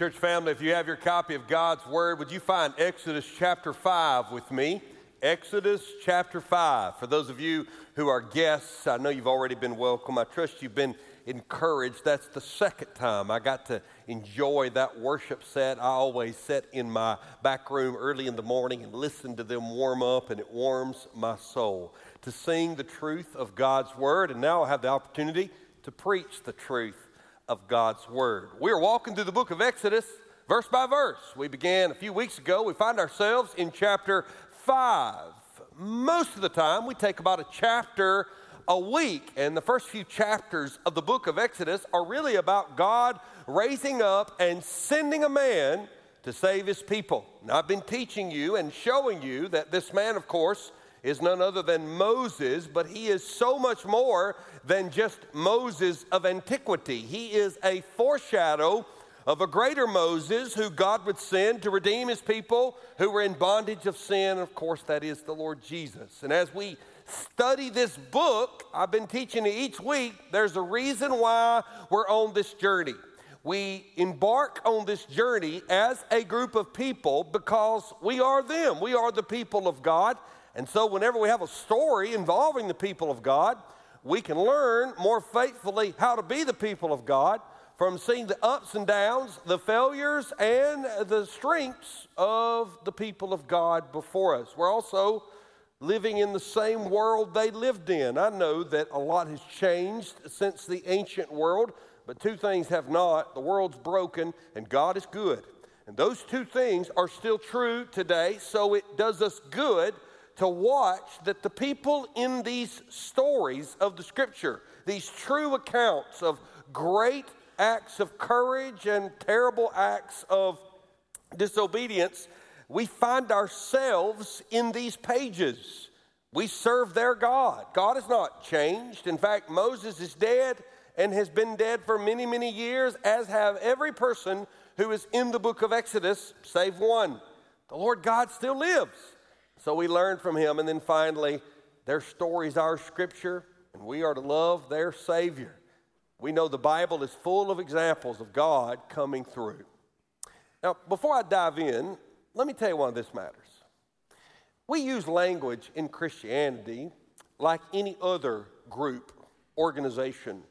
Church family, if you have your copy of God's Word, would you find Exodus chapter 5 with me? Exodus chapter 5. For those of you who are guests, I know you've already been welcome. I trust you've been encouraged. That's the second time I got to enjoy that worship set. I always sit in my back room early in the morning and listen to them warm up, and it warms my soul to sing the truth of God's Word. And now I have the opportunity to preach the truth of God's Word. We are walking through the book of Exodus verse by verse. We began a few weeks ago. We find ourselves in chapter 5. Most of the time, we take about a chapter a week, and the first few chapters of the book of Exodus are really about God raising up and sending a man to save his people. Now, I've been teaching you and showing you that this man, of course, is none other than Moses, but he is so much more than just Moses of antiquity. He is a foreshadow of a greater Moses who God would send to redeem his people who were in bondage of sin. Of course, that is the Lord Jesus. And as we study this book, I've been teaching it each week, there's a reason why we're on this journey. We embark on this journey as a group of people because we are them. We are the people of God. And so, whenever we have a story involving the people of God, we can learn more faithfully how to be the people of God from seeing the ups and downs, the failures, and the strengths of the people of God before us. We're also living in the same world they lived in. I know that a lot has changed since the ancient world, but two things have not the world's broken, and God is good. And those two things are still true today, so it does us good to watch that the people in these stories of the scripture, these true accounts of great acts of courage and terrible acts of disobedience, we find ourselves in these pages. We serve their God. God has not changed. In fact, Moses is dead and has been dead for many, many years, as have every person who is in the book of Exodus, save one. The Lord God still lives. So we learn from him. And then finally, their stories are scripture, and we are to love their Savior. We know the Bible is full of examples of God coming through. Now, before I dive in, let me tell you why this matters. We use language in Christianity like any other group, organization,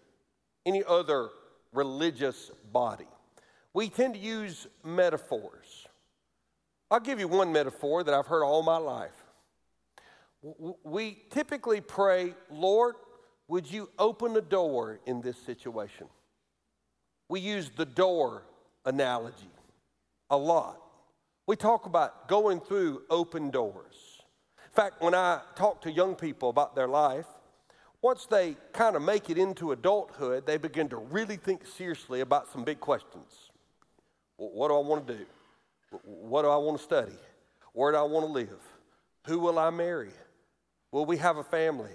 any other religious body. We tend to use metaphors. I'll give you one metaphor that I've heard all my life. We typically pray, Lord, would you open a door in this situation? We use the door analogy a lot. We talk about going through open doors. In fact, when I talk to young people about their life, once they kind of make it into adulthood, they begin to really think seriously about some big questions. What do I want to do? What do I want to study? Where do I want to live? Who will I marry? Will we have a family?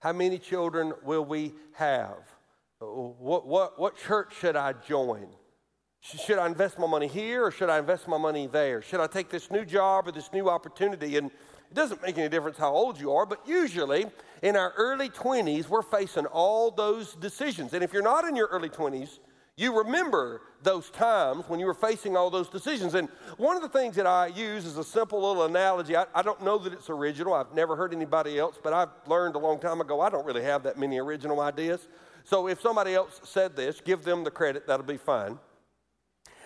How many children will we have? What, what, what church should I join? Should I invest my money here or should I invest my money there? Should I take this new job or this new opportunity? And it doesn't make any difference how old you are, but usually in our early 20s, we're facing all those decisions. And if you're not in your early 20s, you remember those times when you were facing all those decisions. And one of the things that I use is a simple little analogy. I, I, don't know that it's original, I've never heard anybody else, but I've learned a long time ago I don't really have that many original ideas. So if somebody else said this, give them the credit, that'll be fine.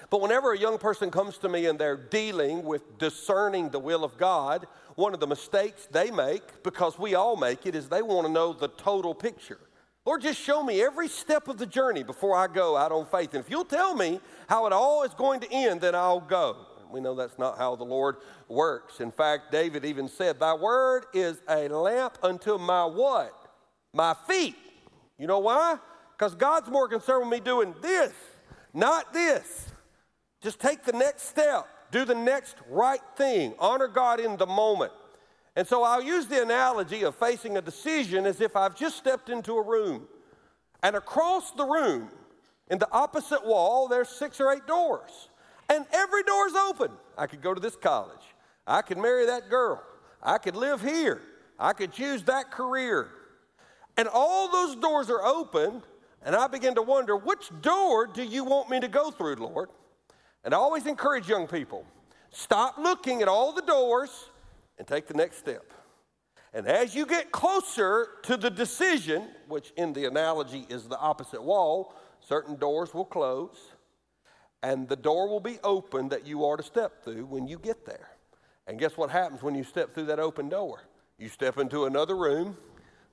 But whenever a young person comes to me and they're dealing with discerning the will of God, one of the mistakes they make, because we all make it, is they want to know the total picture. Lord, just show me every step of the journey before I go out on faith. And if you'll tell me how it all is going to end, then I'll go. We know that's not how the Lord works. In fact, David even said, Thy word is a lamp unto my what? My feet. You know why? Because God's more concerned with me doing this, not this. Just take the next step, do the next right thing, honor God in the moment. And so I'll use the analogy of facing a decision as if I've just stepped into a room. And across the room, in the opposite wall, there's six or eight doors. And every door's open. I could go to this college. I could marry that girl. I could live here. I could choose that career. And all those doors are open. And I begin to wonder, which door do you want me to go through, Lord? And I always encourage young people stop looking at all the doors and take the next step. And as you get closer to the decision, which in the analogy is the opposite wall, certain doors will close and the door will be open that you are to step through when you get there. And guess what happens when you step through that open door? You step into another room,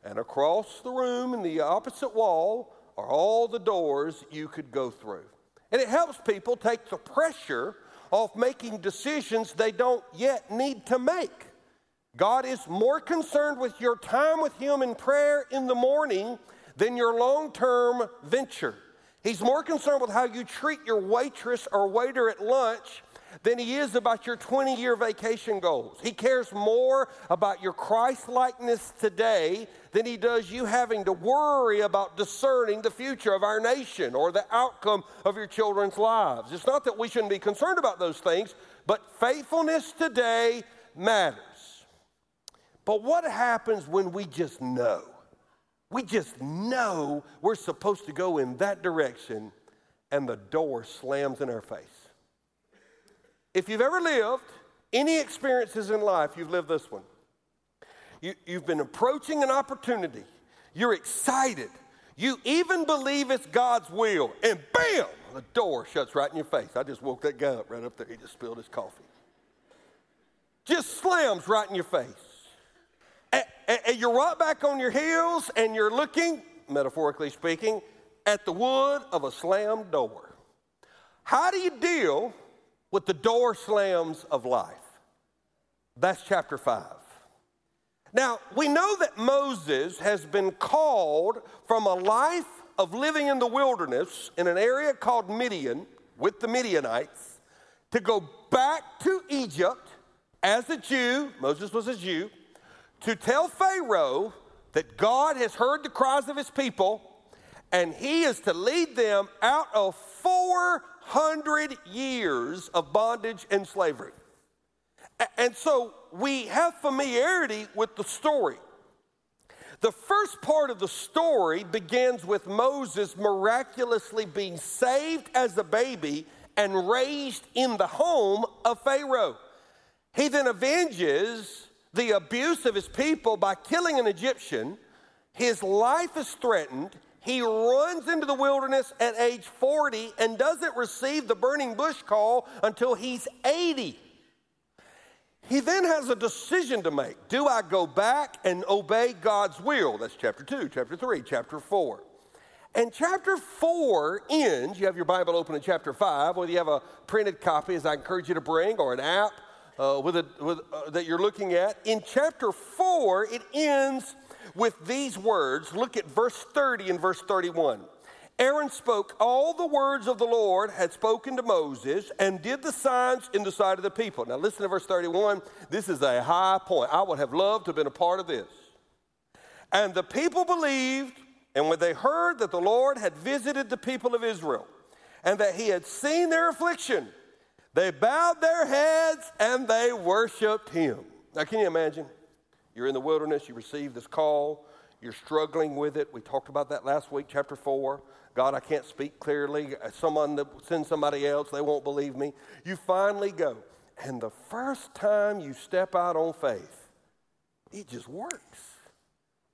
and across the room in the opposite wall are all the doors you could go through. And it helps people take the pressure off making decisions they don't yet need to make. God is more concerned with your time with Him in prayer in the morning than your long term venture. He's more concerned with how you treat your waitress or waiter at lunch than he is about your 20 year vacation goals. He cares more about your Christ likeness today than he does you having to worry about discerning the future of our nation or the outcome of your children's lives. It's not that we shouldn't be concerned about those things, but faithfulness today matters. But what happens when we just know? We just know we're supposed to go in that direction and the door slams in our face. If you've ever lived any experiences in life, you've lived this one. You, you've been approaching an opportunity, you're excited, you even believe it's God's will, and bam, the door shuts right in your face. I just woke that guy up right up there. He just spilled his coffee. Just slams right in your face and, and you're right back on your heels and you're looking, metaphorically speaking, at the wood of a slammed door. How do you deal with the door slams of life? That's chapter 5. Now, we know that Moses has been called from a life of living in the wilderness in an area called Midian with the Midianites to go back to Egypt as a Jew. Moses was a Jew to tell Pharaoh that God has heard the cries of his people and he is to lead them out of 400 years of bondage and slavery. And so we have familiarity with the story. The first part of the story begins with Moses miraculously being saved as a baby and raised in the home of Pharaoh. He then avenges the abuse of his people by killing an Egyptian. His life is threatened. He runs into the wilderness at age 40 and doesn't receive the burning bush call until he's 80. He then has a decision to make. Do I go back and obey God's will? That's chapter 2, chapter 3, chapter 4. And chapter 4 ends, you have your Bible open in chapter 5, whether you have a printed copy, as I encourage you to bring, or an app uh, with a, with, uh, that you're looking at. In chapter 4, it ends with these words. Look at verse 30 and verse 31. Aaron spoke all the words of the Lord had spoken to Moses and did the signs in the sight of the people. Now, listen to verse 31. This is a high point. I would have loved to have been a part of this. And the people believed, and when they heard that the Lord had visited the people of Israel and that he had seen their affliction, they bowed their heads and they worshiped him. Now, can you imagine? You're in the wilderness, you receive this call, you're struggling with it. We talked about that last week, chapter 4. God, I can't speak clearly. Someone send somebody else, they won't believe me. You finally go. And the first time you step out on faith, it just works.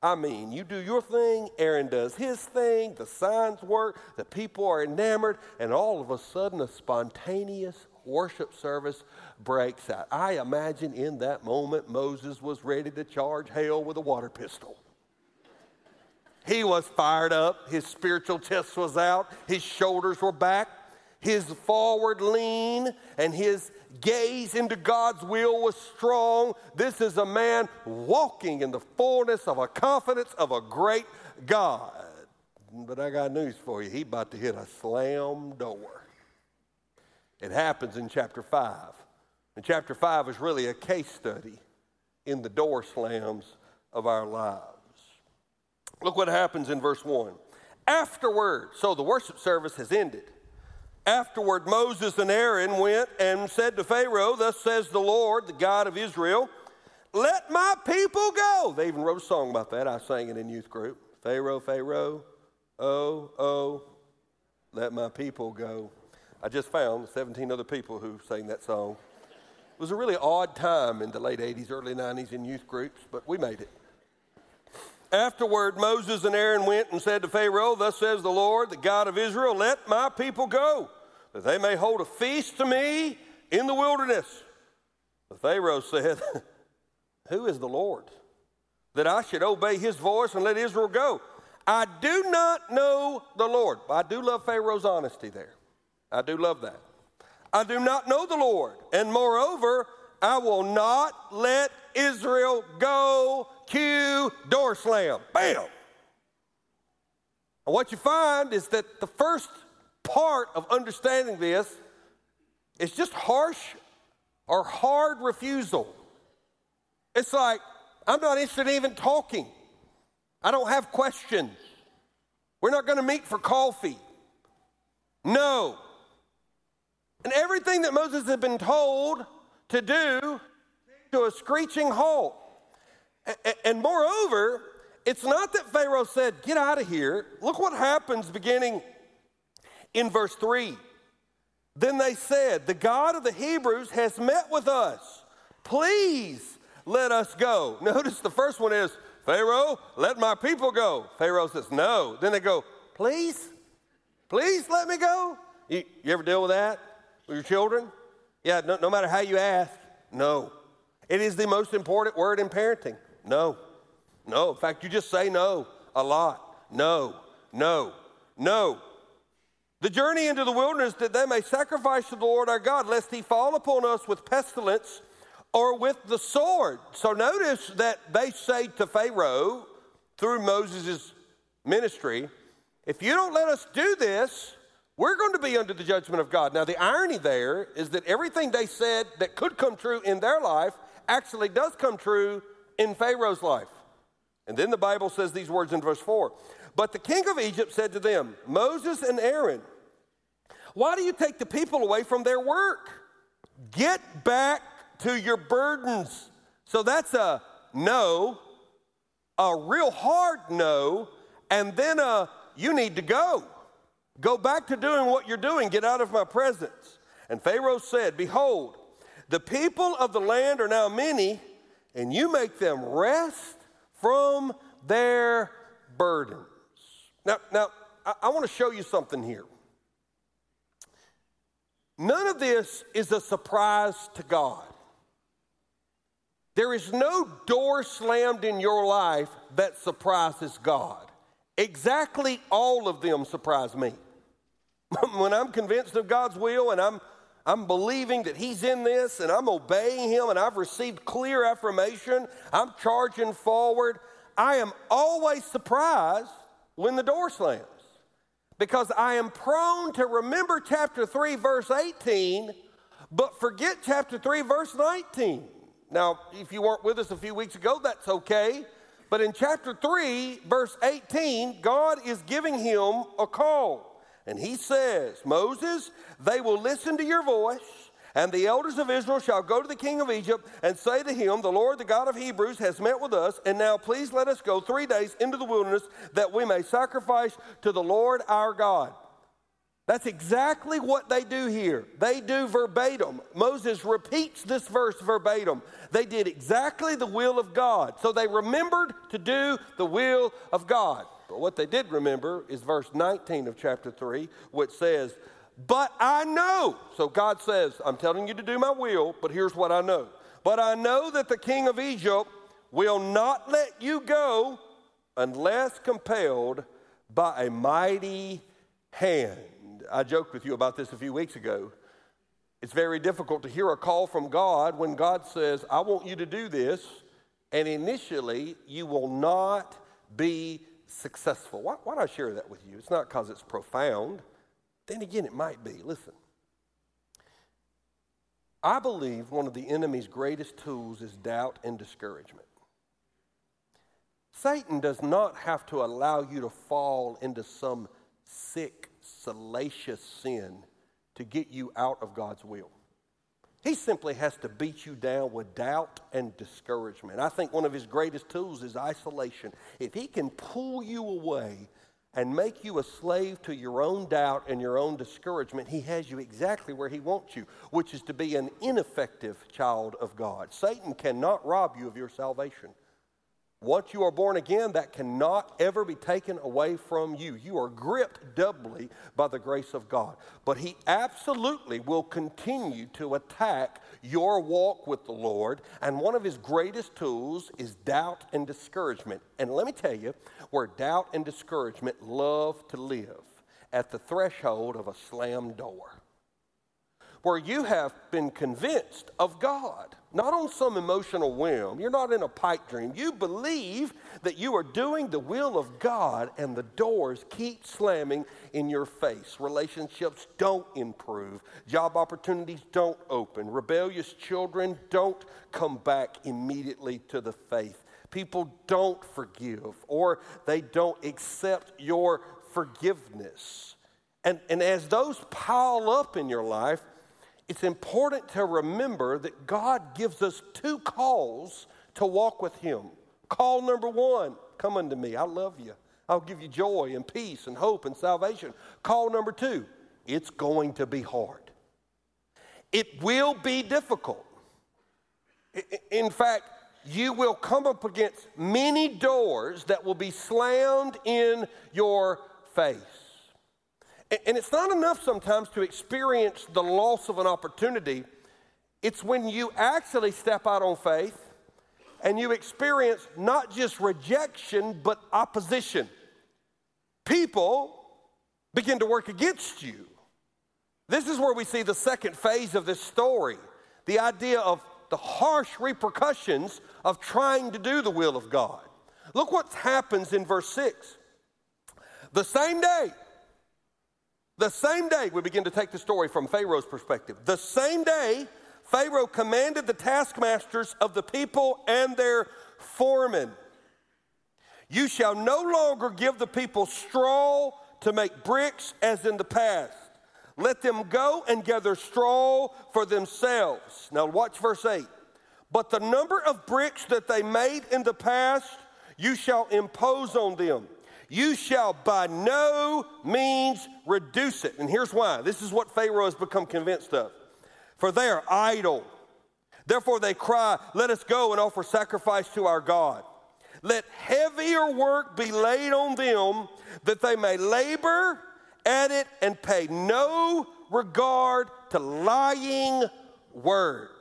I mean, you do your thing, Aaron does his thing, the signs work, the people are enamored, and all of a sudden a spontaneous worship service breaks out. I imagine in that moment Moses was ready to charge hell with a water pistol. He was fired up, his spiritual chest was out, his shoulders were back, his forward lean and his gaze into God's will was strong. This is a man walking in the fullness of a confidence of a great God. But I got news for you. He about to hit a slam door. It happens in chapter 5. And chapter 5 is really a case study in the door slams of our lives. Look what happens in verse 1. Afterward, so the worship service has ended. Afterward, Moses and Aaron went and said to Pharaoh, Thus says the Lord, the God of Israel, let my people go. They even wrote a song about that. I sang it in youth group. Pharaoh, Pharaoh, oh, oh, let my people go. I just found 17 other people who sang that song. It was a really odd time in the late 80s, early 90s in youth groups, but we made it. Afterward, Moses and Aaron went and said to Pharaoh, Thus says the Lord, the God of Israel, let my people go, that they may hold a feast to me in the wilderness. But Pharaoh said, Who is the Lord? That I should obey his voice and let Israel go. I do not know the Lord. I do love Pharaoh's honesty there. I do love that. I do not know the Lord. And moreover, I will not let Israel go. Cue door slam. Bam. And what you find is that the first part of understanding this is just harsh or hard refusal. It's like, I'm not interested in even talking. I don't have questions. We're not going to meet for coffee. No. And everything that Moses had been told to do to a screeching halt. And moreover, it's not that Pharaoh said, Get out of here. Look what happens beginning in verse 3. Then they said, The God of the Hebrews has met with us. Please let us go. Notice the first one is, Pharaoh, let my people go. Pharaoh says, No. Then they go, Please, please let me go. You, you ever deal with that? Your children? Yeah, no, no matter how you ask, no. It is the most important word in parenting. No. No. In fact, you just say no a lot. No, no, no. The journey into the wilderness that they may sacrifice to the Lord our God, lest he fall upon us with pestilence or with the sword. So notice that they say to Pharaoh through Moses' ministry, if you don't let us do this, we're going to be under the judgment of God. Now, the irony there is that everything they said that could come true in their life actually does come true in Pharaoh's life. And then the Bible says these words in verse 4 But the king of Egypt said to them, Moses and Aaron, why do you take the people away from their work? Get back to your burdens. So that's a no, a real hard no, and then a you need to go. Go back to doing what you're doing. Get out of my presence. And Pharaoh said, Behold, the people of the land are now many, and you make them rest from their burdens. Now, now I, I want to show you something here. None of this is a surprise to God. There is no door slammed in your life that surprises God. Exactly all of them surprise me. When I'm convinced of God's will and I'm, I'm believing that He's in this and I'm obeying Him and I've received clear affirmation, I'm charging forward, I am always surprised when the door slams because I am prone to remember chapter 3, verse 18, but forget chapter 3, verse 19. Now, if you weren't with us a few weeks ago, that's okay. But in chapter 3, verse 18, God is giving him a call. And he says, Moses, they will listen to your voice, and the elders of Israel shall go to the king of Egypt and say to him, The Lord, the God of Hebrews, has met with us, and now please let us go three days into the wilderness that we may sacrifice to the Lord our God. That's exactly what they do here. They do verbatim. Moses repeats this verse verbatim. They did exactly the will of God. So they remembered to do the will of God. But what they did remember is verse 19 of chapter 3, which says, But I know. So God says, I'm telling you to do my will, but here's what I know. But I know that the king of Egypt will not let you go unless compelled by a mighty hand. I joked with you about this a few weeks ago. It's very difficult to hear a call from God when God says, I want you to do this, and initially you will not be successful. Why, why do I share that with you? It's not because it's profound. Then again, it might be. Listen. I believe one of the enemy's greatest tools is doubt and discouragement. Satan does not have to allow you to fall into some sick, salacious sin to get you out of God's will. He simply has to beat you down with doubt and discouragement. I think one of his greatest tools is isolation. If he can pull you away and make you a slave to your own doubt and your own discouragement, he has you exactly where he wants you, which is to be an ineffective child of God. Satan cannot rob you of your salvation. Once you are born again, that cannot ever be taken away from you. You are gripped doubly by the grace of God. But He absolutely will continue to attack your walk with the Lord. And one of His greatest tools is doubt and discouragement. And let me tell you, where doubt and discouragement love to live at the threshold of a slammed door where you have been convinced of God, not on some emotional whim. You're not in a pipe dream. You believe that you are doing the will of God, and the doors keep slamming in your face. Relationships don't improve, job opportunities don't open, rebellious children don't come back immediately to the faith. People don't forgive, or they don't accept your forgiveness. And, and as those pile up in your life, it's important to remember that God gives us two calls to walk with Him. Call number one come unto me. I love you. I'll give you joy and peace and hope and salvation. Call number two it's going to be hard. It will be difficult. In fact, you will come up against many doors that will be slammed in your face. And it's not enough sometimes to experience the loss of an opportunity. It's when you actually step out on faith and you experience not just rejection, but opposition. People begin to work against you. This is where we see the second phase of this story the idea of the harsh repercussions of trying to do the will of God. Look what happens in verse 6. The same day, the same day, we begin to take the story from Pharaoh's perspective. The same day, Pharaoh commanded the taskmasters of the people and their foremen You shall no longer give the people straw to make bricks as in the past. Let them go and gather straw for themselves. Now, watch verse 8. But the number of bricks that they made in the past, you shall impose on them you shall by no means reduce it. And here's why this is what Pharaoh has become convinced of. For they are idle. Therefore they cry, Let us go and offer sacrifice to our God. Let heavier work be laid on them that they may labor at it and pay no regard to lying words.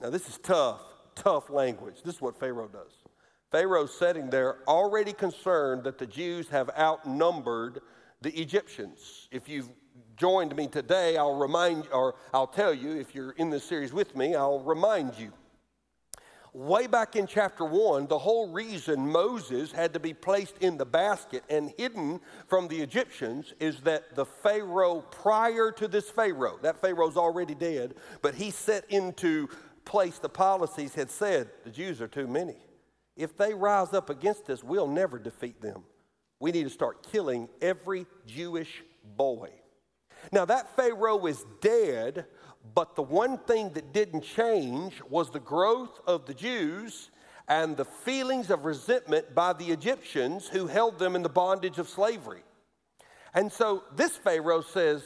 Now, this is tough, tough language. This is what Pharaoh does. Pharaoh's sitting there already concerned that the Jews have outnumbered the Egyptians. If you've joined me today, I'll remind or I'll tell you, if you're in this series with me, I'll remind you. Way back in chapter 1, the whole reason Moses had to be placed in the basket and hidden from the Egyptians is that the Pharaoh prior to this Pharaoh, that Pharaoh's already dead, but he set into place the policies had said the Jews are too many. If they rise up against us, we'll never defeat them. We need to start killing every Jewish boy. Now, that Pharaoh is dead, but the one thing that didn't change was the growth of the Jews and the feelings of resentment by the Egyptians who held them in the bondage of slavery. And so this Pharaoh says,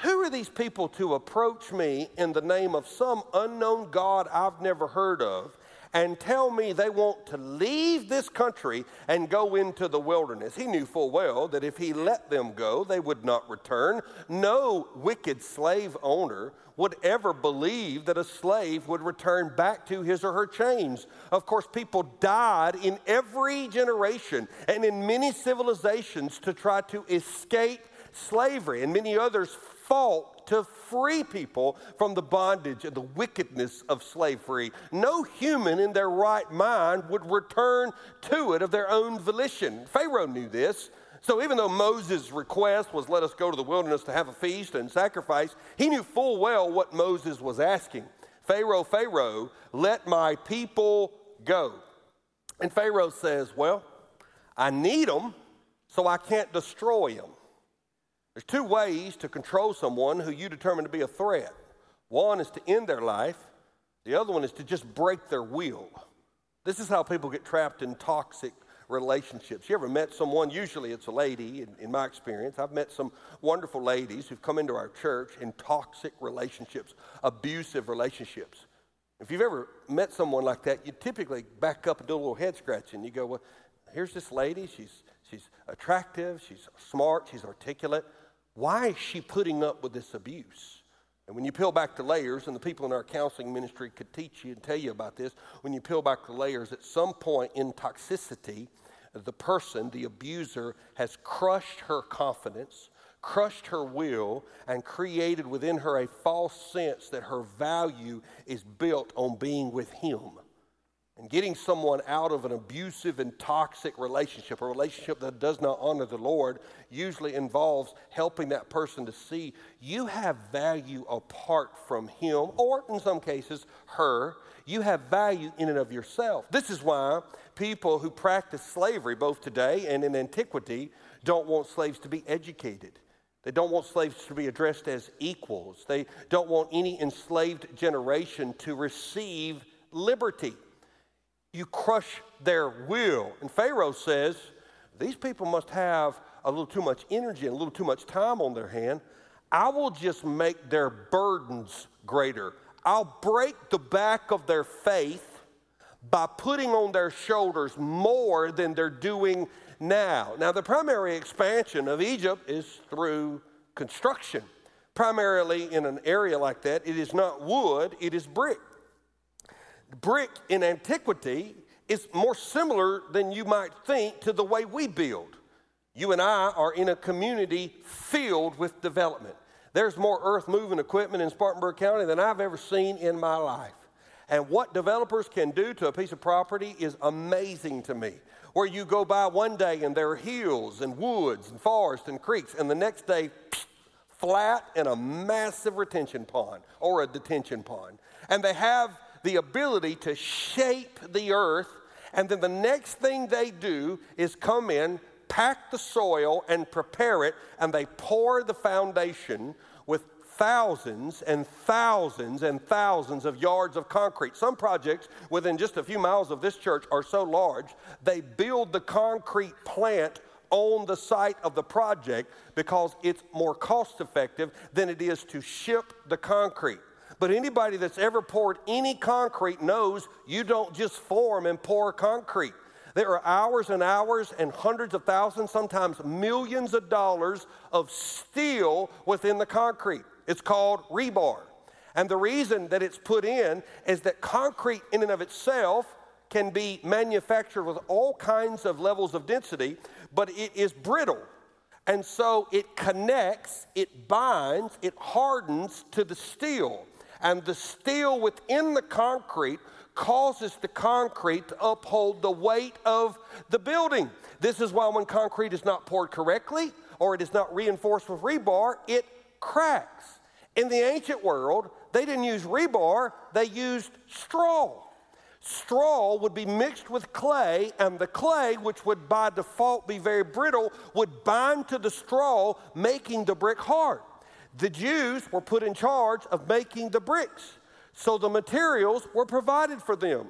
Who are these people to approach me in the name of some unknown God I've never heard of and tell me they want to leave this country and go into the wilderness. He knew full well that if he let them go, they would not return. No wicked slave owner would ever believe that a slave would return back to his or her chains. Of course, people died in every generation and in many civilizations to try to escape slavery, and many others fought to free people from the bondage and the wickedness of slavery. No human in their right mind would return to it of their own volition. Pharaoh knew this. So even though Moses' request was, let us go to the wilderness to have a feast and sacrifice, he knew full well what Moses was asking. Pharaoh, Pharaoh, let my people go. And Pharaoh says, Well, I need them, so I can't destroy them. There's two ways to control someone who you determine to be a threat. One is to end their life, the other one is to just break their will. This is how people get trapped in toxic relationships. You ever met someone, usually it's a lady, in, in, my experience. I've met some wonderful ladies who've come into our church in toxic relationships, abusive relationships. If you've ever met someone like that, you typically back up and do a little head scratching. You go, Well, here's this lady. She's, she's attractive, she's smart, she's articulate. Why is she putting up with this abuse? And when you peel back the layers, and the people in our counseling ministry could teach you and tell you about this, when you peel back the layers, at some point in toxicity, the person, the abuser, has crushed her confidence, crushed her will, and created within her a false sense that her value is built on being with him. And getting someone out of an abusive and toxic relationship, a relationship that does not honor the Lord, usually involves helping that person to see you have value apart from him, or in some cases, her. You have value in and of yourself. This is why people who practice slavery, both today and in antiquity, don't want slaves to be educated. They don't want slaves to be addressed as equals. They don't want any enslaved generation to receive liberty you crush their will. And Pharaoh says, These people must have a little too much energy and a little too much time on their hand. I will just make their burdens greater. I'll break the back of their faith by putting on their shoulders more than they're doing now. Now, the primary expansion of Egypt is through construction. Primarily in an area like that, it is not wood, it is brick brick in antiquity is more similar than you might think to the way we build. You and I are in a community filled with development. There's more earth moving equipment in Spartanburg County than I've ever seen in my life. And what developers can do to a piece of property is amazing to me. Where you go by one day and there are hills and woods and forests and creeks, and the next day, flat and a massive retention pond or a detention pond. And they have the ability to shape the earth, and then the next thing they do is come in, pack the soil, and prepare it, and they pour the foundation with thousands and thousands and thousands of yards of concrete. Some projects within just a few miles of this church are so large, they build the concrete plant on the site of the project because it's more cost effective than it is to ship the concrete. But anybody that's ever poured any concrete knows you don't just form and pour concrete. There are hours and hours and hundreds of thousands, sometimes millions of dollars of steel within the concrete. It's called rebar. And the reason that it's put in is that concrete, in and of itself, can be manufactured with all kinds of levels of density, but it is brittle. And so it connects, it binds, it hardens to the steel and the steel within the concrete causes the concrete to uphold the weight of the building. This is why when concrete is not poured correctly or it is not reinforced with rebar, it cracks. In the ancient world, they didn't use rebar, they used straw. Straw would be mixed with clay, and the clay, which would by default be very brittle, would bind to the straw, making the brick hard. The Jews were put in charge of making the bricks, so the materials were provided for them.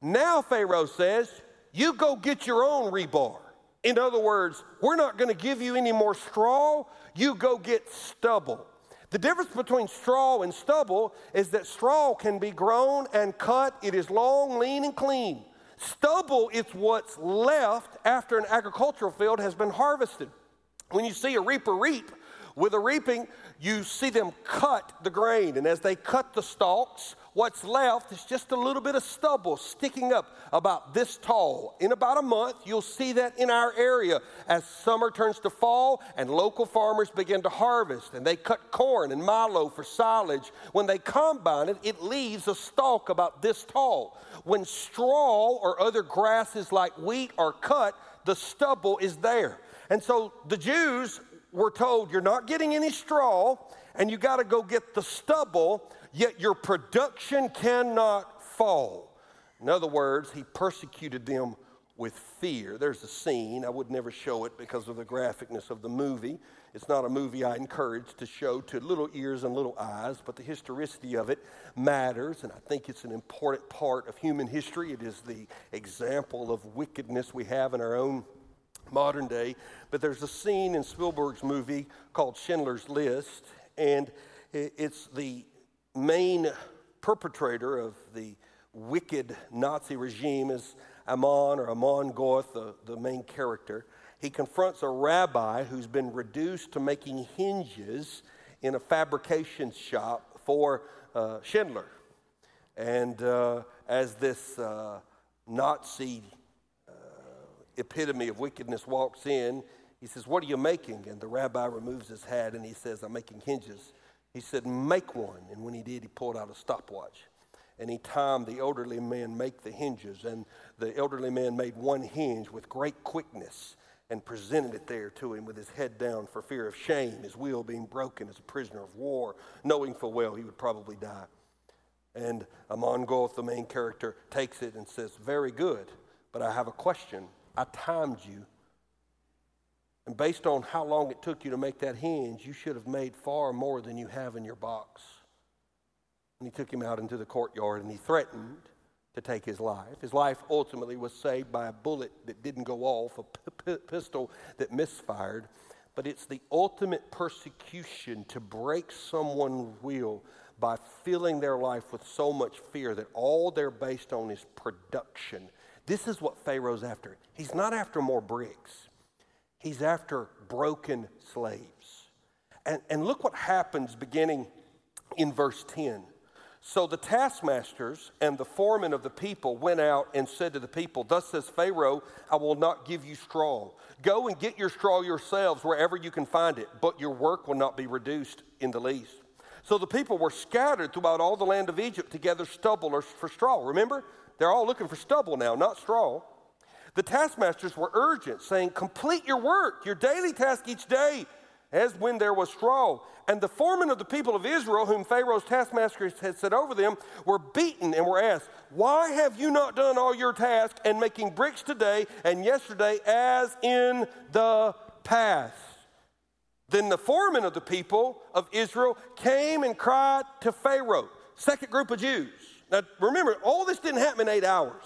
Now, Pharaoh says, You go get your own rebar. In other words, we're not going to give you any more straw, you go get stubble. The difference between straw and stubble is that straw can be grown and cut, it is long, lean, and clean. Stubble is what's left after an agricultural field has been harvested. When you see a reaper reap, with a reaping, you see them cut the grain, and as they cut the stalks, what's left is just a little bit of stubble sticking up about this tall. In about a month, you'll see that in our area as summer turns to fall and local farmers begin to harvest and they cut corn and milo for silage. When they combine it, it leaves a stalk about this tall. When straw or other grasses like wheat are cut, the stubble is there. And so the Jews we're told you're not getting any straw and you got to go get the stubble, yet your production cannot fall. In other words, he persecuted them with fear. There's a scene, I would never show it because of the graphicness of the movie. It's not a movie I encourage to show to little ears and little eyes, but the historicity of it matters, and I think it's an important part of human history. It is the example of wickedness we have in our own modern day. But there's a scene in Spielberg's movie called Schindler's List, and it's the main perpetrator of the wicked Nazi regime is Amon or Amon Goeth, the, the main character. He confronts a rabbi who's been reduced to making hinges in a fabrication shop for uh, Schindler. And uh, as this uh, Nazi epitome of wickedness walks in, he says, What are you making? And the rabbi removes his hat and he says, I'm making hinges. He said, Make one. And when he did, he pulled out a stopwatch and he timed the elderly man make the hinges. And the elderly man made one hinge with great quickness and presented it there to him with his head down for fear of shame, his will being broken as a prisoner of war, knowing full well he would probably die. And Amon Goeth, the main character, takes it and says, Very good, but I have a question. I timed you. And based on how long it took you to make that hinge, you should have made far more than you have in your box. And he took him out into the courtyard and he threatened to take his life. His life ultimately was saved by a bullet that didn't go off, a p- p- pistol that misfired. But it's the ultimate persecution to break someone's will by filling their life with so much fear that all they're based on is production. This is what Pharaoh's after. He's not after more bricks, he's after broken slaves. And, and look what happens beginning in verse 10. So the taskmasters and the foremen of the people went out and said to the people, Thus says Pharaoh, I will not give you straw. Go and get your straw yourselves wherever you can find it, but your work will not be reduced in the least. So the people were scattered throughout all the land of Egypt to gather stubble for straw. Remember? They're all looking for stubble now, not straw. The taskmasters were urgent, saying, Complete your work, your daily task each day as when there was straw. And the foremen of the people of Israel, whom Pharaoh's taskmasters had set over them, were beaten and were asked, Why have you not done all your task and making bricks today and yesterday as in the past? Then the foremen of the people of Israel came and cried to Pharaoh. Second group of Jews. Now remember, all this didn't happen in eight hours.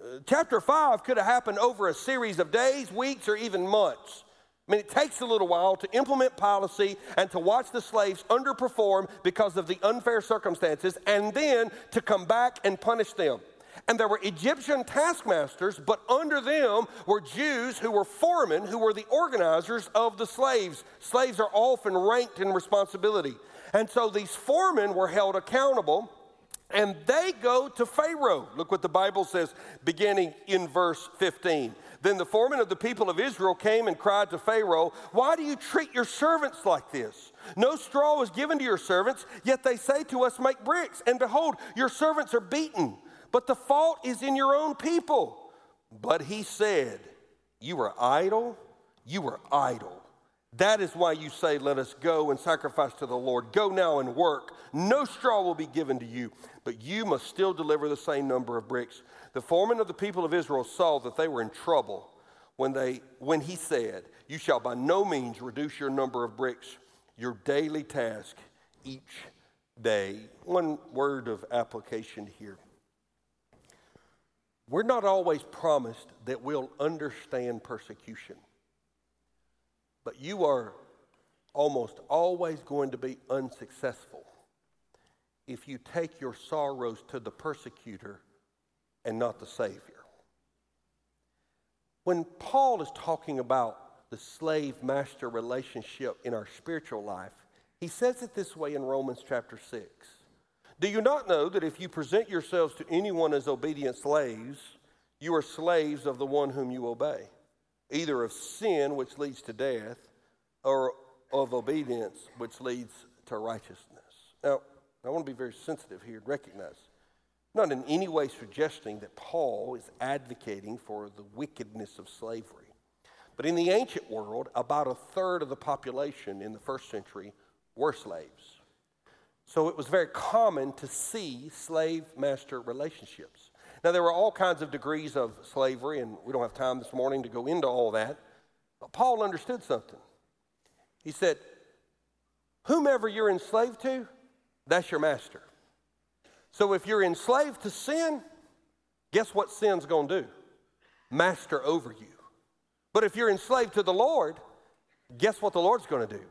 Uh, chapter 5 could have happened over a series of days, weeks, or even months. I mean, it takes a little while to implement policy and to watch the slaves underperform because of the unfair circumstances and then to come back and punish them. And there were Egyptian taskmasters, but under them were Jews who were foremen, who were the organizers of the slaves. Slaves are often ranked in responsibility. And so these foremen were held accountable and they go to Pharaoh. Look what the Bible says beginning in verse 15. Then the foreman of the people of Israel came and cried to Pharaoh, Why do you treat your servants like this? No straw is given to your servants, yet they say to us, Make bricks. And behold, your servants are beaten. But the fault is in your own people. But he said, You are idle, you are idle. That is why you say, Let us go and sacrifice to the Lord. Go now and work. No straw will be given to you, but you must still deliver the same number of bricks. The foreman of the people of Israel saw that they were in trouble when, they, when he said, You shall by no means reduce your number of bricks, your daily task each day. One word of application here. We're not always promised that we'll understand persecution, but you are almost always going to be unsuccessful if you take your sorrows to the persecutor and not the Savior. When Paul is talking about the slave master relationship in our spiritual life, he says it this way in Romans chapter 6. Do you not know that if you present yourselves to anyone as obedient slaves, you are slaves of the one whom you obey, either of sin, which leads to death, or of obedience, which leads to righteousness? Now, I want to be very sensitive here and recognize not in any way suggesting that Paul is advocating for the wickedness of slavery. But in the ancient world, about a third of the population in the first century were slaves. So it was very common to see slave master relationships. Now, there were all kinds of degrees of slavery, and we don't have time this morning to go into all that. But Paul understood something. He said, Whomever you're enslaved to, that's your master. So if you're enslaved to sin, guess what sin's going to do? Master over you. But if you're enslaved to the Lord, guess what the Lord's going to do?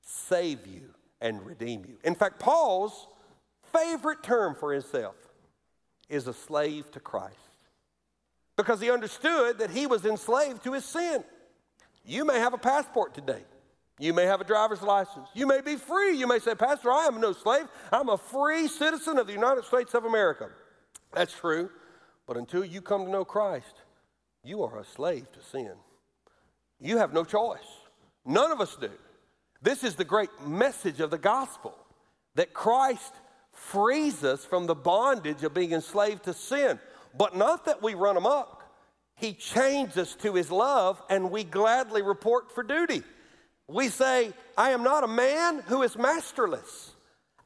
Save you and redeem you. In fact, Paul's favorite term for himself is a slave to Christ because he understood that he was enslaved to his sin. You may have a passport today. You may have a driver's license. You may be free. You may say, Pastor, I am no slave. I'm a free citizen of the United States of America. That's true. But until you come to know Christ, you are a slave to sin. You have no choice. None of us do. This is the great message of the gospel that Christ frees us from the bondage of being enslaved to sin. But not that we run amok. He chains us to his love and we gladly report for duty. We say, I am not a man who is masterless.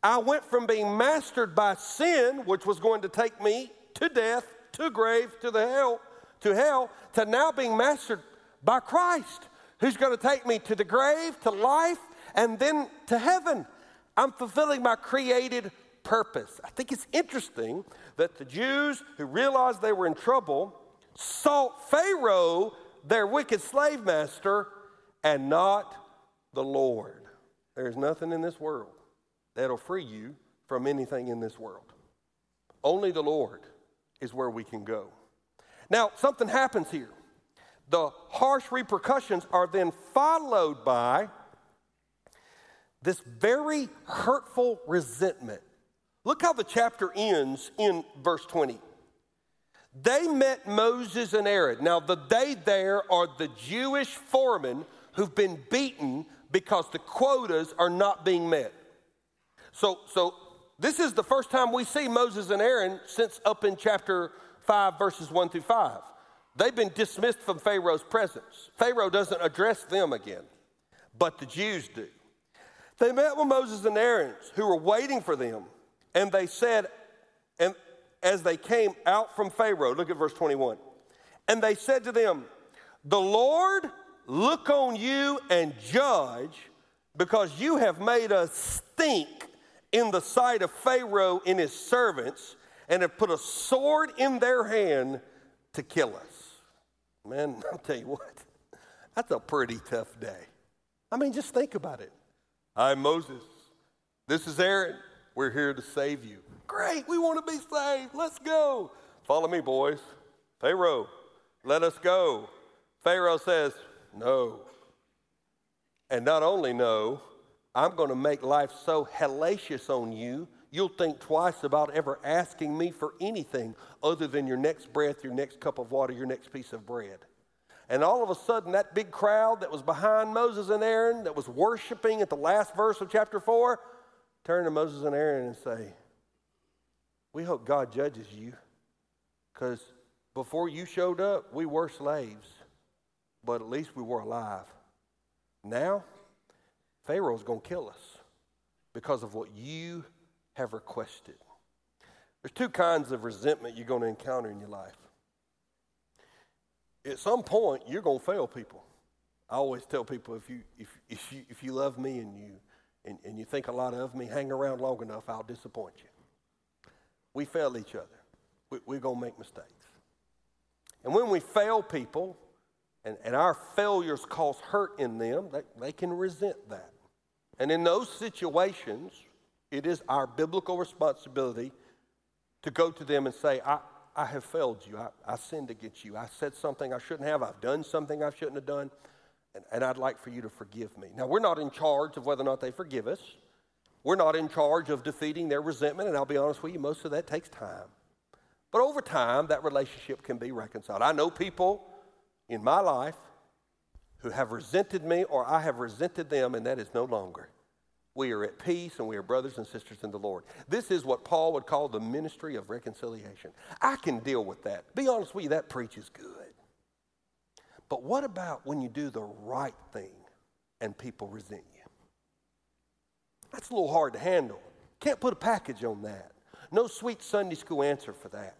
I went from being mastered by sin, which was going to take me to death, to grave, to the hell, to hell, to now being mastered by Christ, who's going to take me to the grave, to life, and then to heaven. I'm fulfilling my created purpose. I think it's interesting that the Jews who realized they were in trouble sought Pharaoh, their wicked slave master, and not the Lord. There's nothing in this world that'll free you from anything in this world. Only the Lord is where we can go. Now, something happens here. The harsh repercussions are then followed by this very hurtful resentment. Look how the chapter ends in verse 20. They met Moses and Aaron. Now, the they there are the Jewish foremen who've been beaten because the quotas are not being met. So, so this is the first time we see Moses and Aaron since up in chapter 5, verses 1 through 5. They've been dismissed from Pharaoh's presence. Pharaoh doesn't address them again, but the Jews do. They met with Moses and Aaron, who were waiting for them, and they said, and as they came out from Pharaoh, look at verse 21. And they said to them, The Lord look on you and judge because you have made us stink in the sight of Pharaoh and his servants and have put a sword in their hand to kill us. Man, I'll tell you what, that's a pretty tough day. I mean, just think about it. I'm Moses. This is Aaron. We're here to save you. Great, we want to be saved. Let's go. Follow me, boys. Pharaoh, let us go. Pharaoh says, no. And not only no, I'm going to make life so hellacious on you, you'll think twice about ever asking me for anything other than your next breath, your next cup of water, your next piece of bread. And all of a sudden, that big crowd that was behind Moses and Aaron, that was worshiping at the last verse of chapter 4, turned to Moses and Aaron and say, We hope God judges you because before you showed up, we were slaves but at least we were alive. Now, Pharaoh's going to kill us because of what you have requested. There's two kinds of resentment you're going to encounter in your life. At some point, you're going to fail people. I always tell people if you, if, if you, if you love me and you, and, and you think a lot of me, hang around long enough, I'll disappoint you. We fail each other. We, we're going to make mistakes. And when we fail people, and, and our failures cause hurt in them, they, they can resent that. And in those situations, it is our biblical responsibility to go to them and say, I, I have failed you. I, I sinned against you. I said something I shouldn't have. I've done something I shouldn't have done. And, and I'd like for you to forgive me. Now, we're not in charge of whether or not they forgive us. We're not in charge of defeating their resentment. And I'll be honest with you, most of that takes time. But over time, that relationship can be reconciled. I know people in my life who have resented me or I have resented them, and that is no longer. We are at peace and we are brothers and sisters in the Lord. This is what Paul would call the ministry of reconciliation. I can deal with that. Be honest with you, that preaches good. But what about when you do the right thing and people resent you? That's a little hard to handle. Can't put a package on that. No sweet Sunday school answer for that.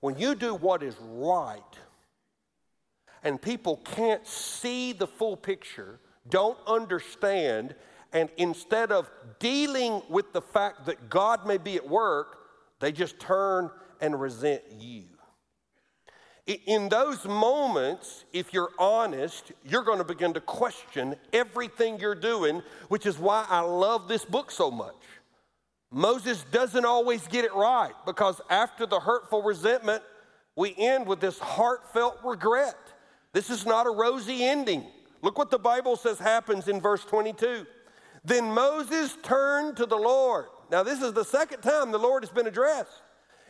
when you do what is right and people can't see the full picture, don't understand, and instead of dealing with the fact that God may be at work, they just turn and resent you. In those moments, if you're honest, you're going to begin to question everything you're doing, which is why I love this book so much. Moses doesn't always get it right because after the hurtful resentment, we end with this heartfelt regret. This is not a rosy ending. Look what the Bible says happens in verse 22. Then Moses turned to the Lord. Now, this is the second time the Lord has been addressed.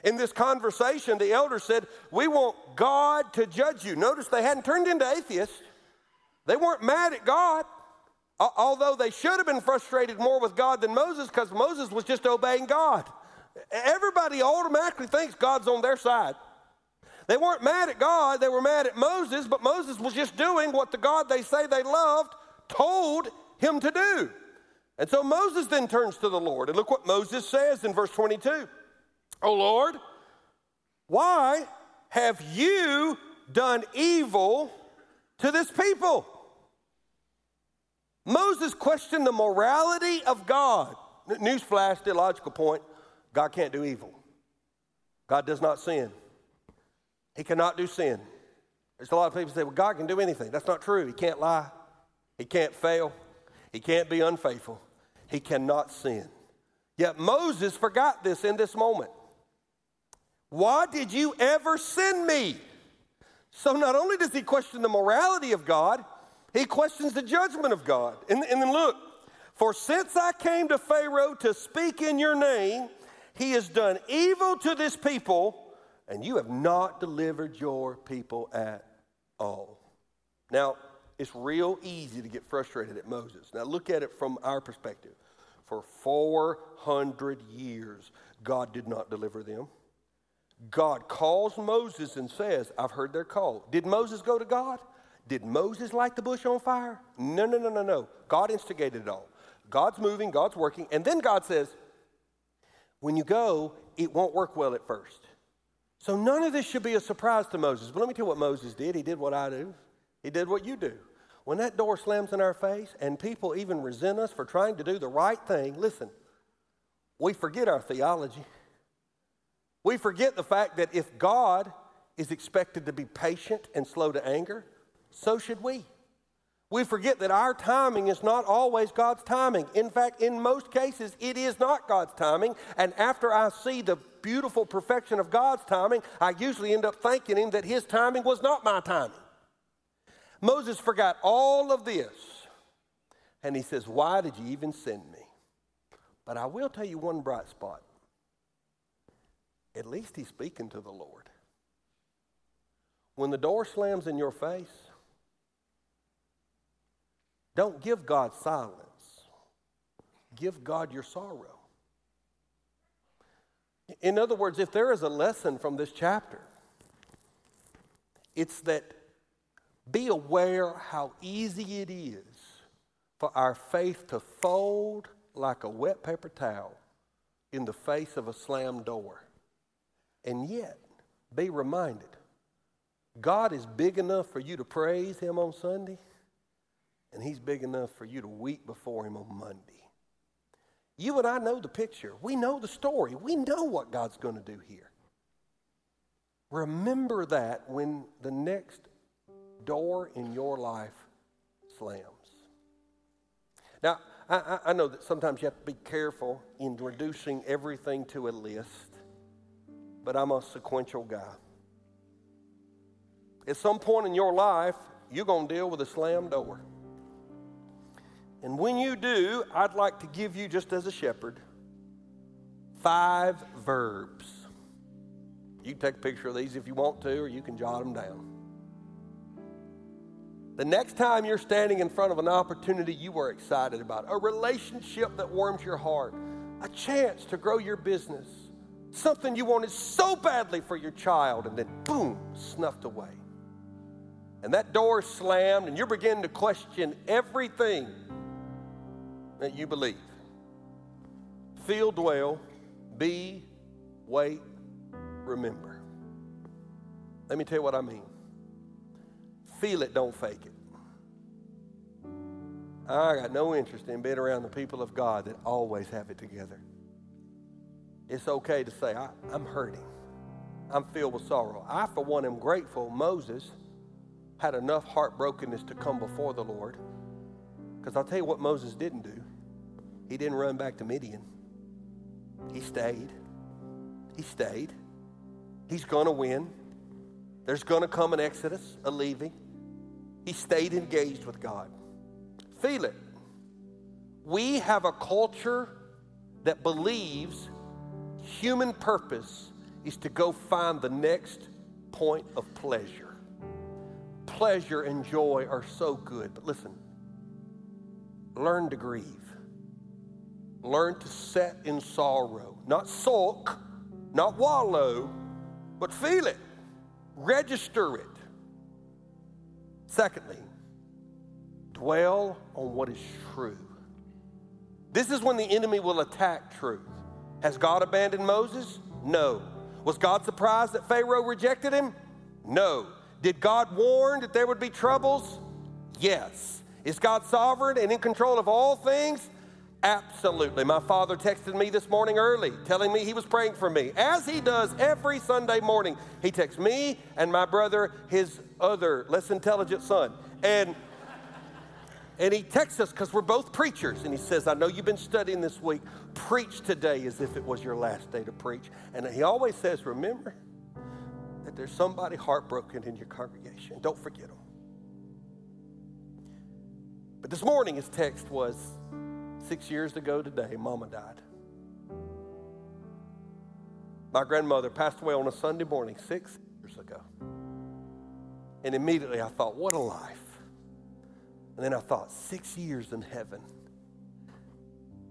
In this conversation, the elder said, We want God to judge you. Notice they hadn't turned into atheists. They weren't mad at God, although they should have been frustrated more with God than Moses because Moses was just obeying God. Everybody automatically thinks God's on their side. They weren't mad at God, they were mad at Moses, but Moses was just doing what the God they say they loved told him to do. And so Moses then turns to the Lord. And look what Moses says in verse 22. Oh Lord, why have you done evil to this people? Moses questioned the morality of God. Newsflash, theological point God can't do evil. God does not sin. He cannot do sin. There's a lot of people say, well, God can do anything. That's not true. He can't lie. He can't fail. He can't be unfaithful. He cannot sin. Yet Moses forgot this in this moment. Why did you ever send me? So not only does he question the morality of God, he questions the judgment of God. And, and then look, for since I came to Pharaoh to speak in your name, he has done evil to this people, and you have not delivered your people at all. Now, it's real easy to get frustrated at Moses. Now, look at it from our perspective. For 400 years, God did not deliver them. God calls Moses and says, I've heard their call. Did Moses go to God? Did Moses light the bush on fire? No, no, no, no, no. God instigated it all. God's moving, God's working. And then God says, when you go, it won't work well at first. So none of this should be a surprise to Moses. But let me tell you what Moses did. He did what I do, he did what you do. When that door slams in our face and people even resent us for trying to do the right thing, listen, we forget our theology. We forget the fact that if God is expected to be patient and slow to anger, so should we. We forget that our timing is not always God's timing. In fact, in most cases, it is not God's timing. And after I see the beautiful perfection of God's timing, I usually end up thanking Him that His timing was not my timing. Moses forgot all of this. And he says, Why did you even send me? But I will tell you one bright spot at least he's speaking to the Lord. When the door slams in your face, don't give God silence. Give God your sorrow. In other words, if there is a lesson from this chapter, it's that be aware how easy it is for our faith to fold like a wet paper towel in the face of a slammed door. And yet, be reminded God is big enough for you to praise Him on Sunday, and He's big enough for you to weep before Him on Monday. You and I know the picture. We know the story. We know what God's going to do here. Remember that when the next door in your life slams. Now, I, I, know that sometimes you have to be careful in reducing everything to a list but I'm a sequential guy. At some point in your life, you're going to deal with a slam door. And when you do, I'd like to give you, just as a shepherd, five verbs. You can take a picture of these if you want to, or you can jot them down. The next time you're standing in front of an opportunity you are excited about, a relationship that warms your heart, a chance to grow your business, something you wanted so badly for your child, and then boom, snuffed away. And that door slammed, and you're beginning to question everything that you believe. Feel, dwell, be, wait, remember. Let me tell you what I mean. Feel it, don't fake it. I got no interest in being around the people of God that always have it together. It's okay to say, I, am hurting. I'm filled with sorrow. I, for one, am grateful Moses had enough heartbrokenness to come before the Lord. Because I'll tell you what Moses didn't do. He didn't run back to Midian. He stayed. He stayed. He's going to win. There's going to come an exodus, a leaving. He stayed engaged with God. Feel it. We have a culture that believes human purpose is to go find the next point of pleasure. Pleasure and joy are so good, but listen, learn to grieve. Learn to set in sorrow, not sulk, not wallow, but feel it, register it. Secondly, dwell on what is true. This is when the enemy will attack truth. Has God abandoned Moses? No. Was God surprised that Pharaoh rejected him? No. Did God warn that there would be troubles? Yes. Is God sovereign and in control of all things? Absolutely. My father texted me this morning early telling me he was praying for me, as he does every Sunday morning. He texts me and my brother, his other less intelligent son. And and he texts us because we're both preachers. And he says, I know you've been studying this week. Preach today as if it was your last day to preach. And he always says, Remember that there's somebody heartbroken in your congregation. Don't forget them. But this morning, his text was six years ago today, Mama died. My grandmother passed away on a Sunday morning six years ago. And immediately I thought, what a life. And then I thought, six years in heaven.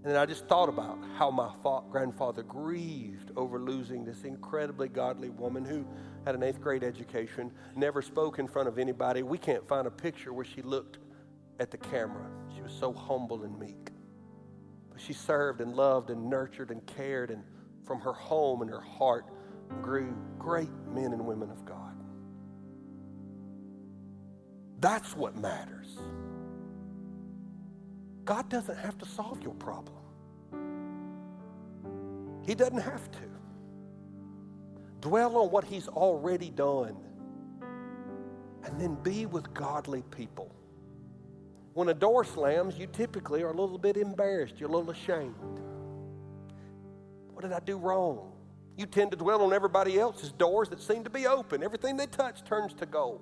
And then I just thought about how my fa- grandfather grieved over losing this incredibly godly woman who had an eighth grade education, never spoke in front of anybody. We can't find a picture where she looked at the camera. She was so humble and meek. But she served and loved and nurtured and cared, and from her home and her heart grew great men and women of God. That's what matters. God doesn't have to solve your problem. He doesn't have to. Dwell on what He's already done. And then be with godly people. When a door slams, you typically are a little bit embarrassed, you're a little ashamed. What did I do wrong? You tend to dwell on everybody else's doors that seem to be open. Everything they touch turns to gold.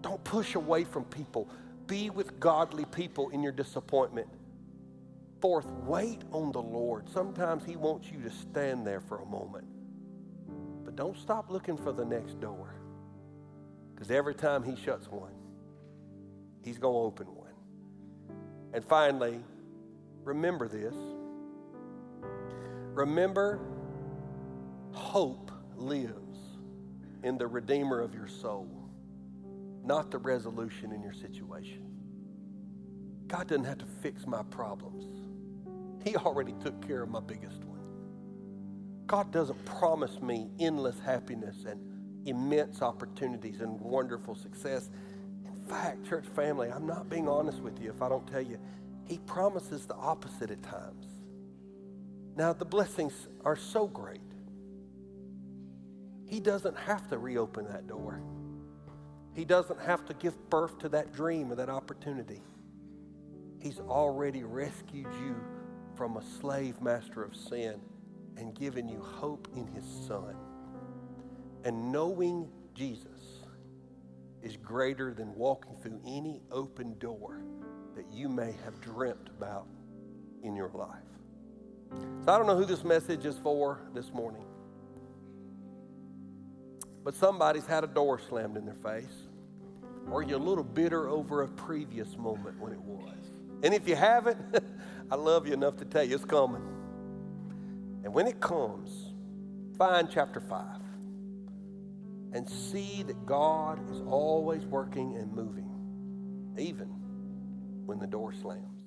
Don't push away from people be with godly people in your disappointment. Fourth, wait on the Lord. Sometimes He wants you to stand there for a moment. But don't stop looking for the next door. Because every time He shuts one, He's going to open one. And finally, remember this. Remember, hope lives in the Redeemer of your soul not the resolution in your situation. God doesn't have to fix my problems, He already took care of my biggest one. God doesn't promise me endless happiness and immense opportunities and wonderful success. In fact, church family, I'm not being honest with you if I don't tell you, He promises the opposite at times. Now, the blessings are so great. He doesn't have to reopen that door. He doesn't have to give birth to that dream or that opportunity. He's already rescued you from a slave master of sin and given you hope in his son. And knowing Jesus is greater than walking through any open door that you may have dreamt about in your life. So I don't know who this message is for this morning, but somebody's had a door slammed in their face. Or you're a little bitter over a previous moment when it was. And if you haven't, I love you enough to tell you it's coming. And when it comes, find chapter 5 and see that God is always working and moving, even when the door slams.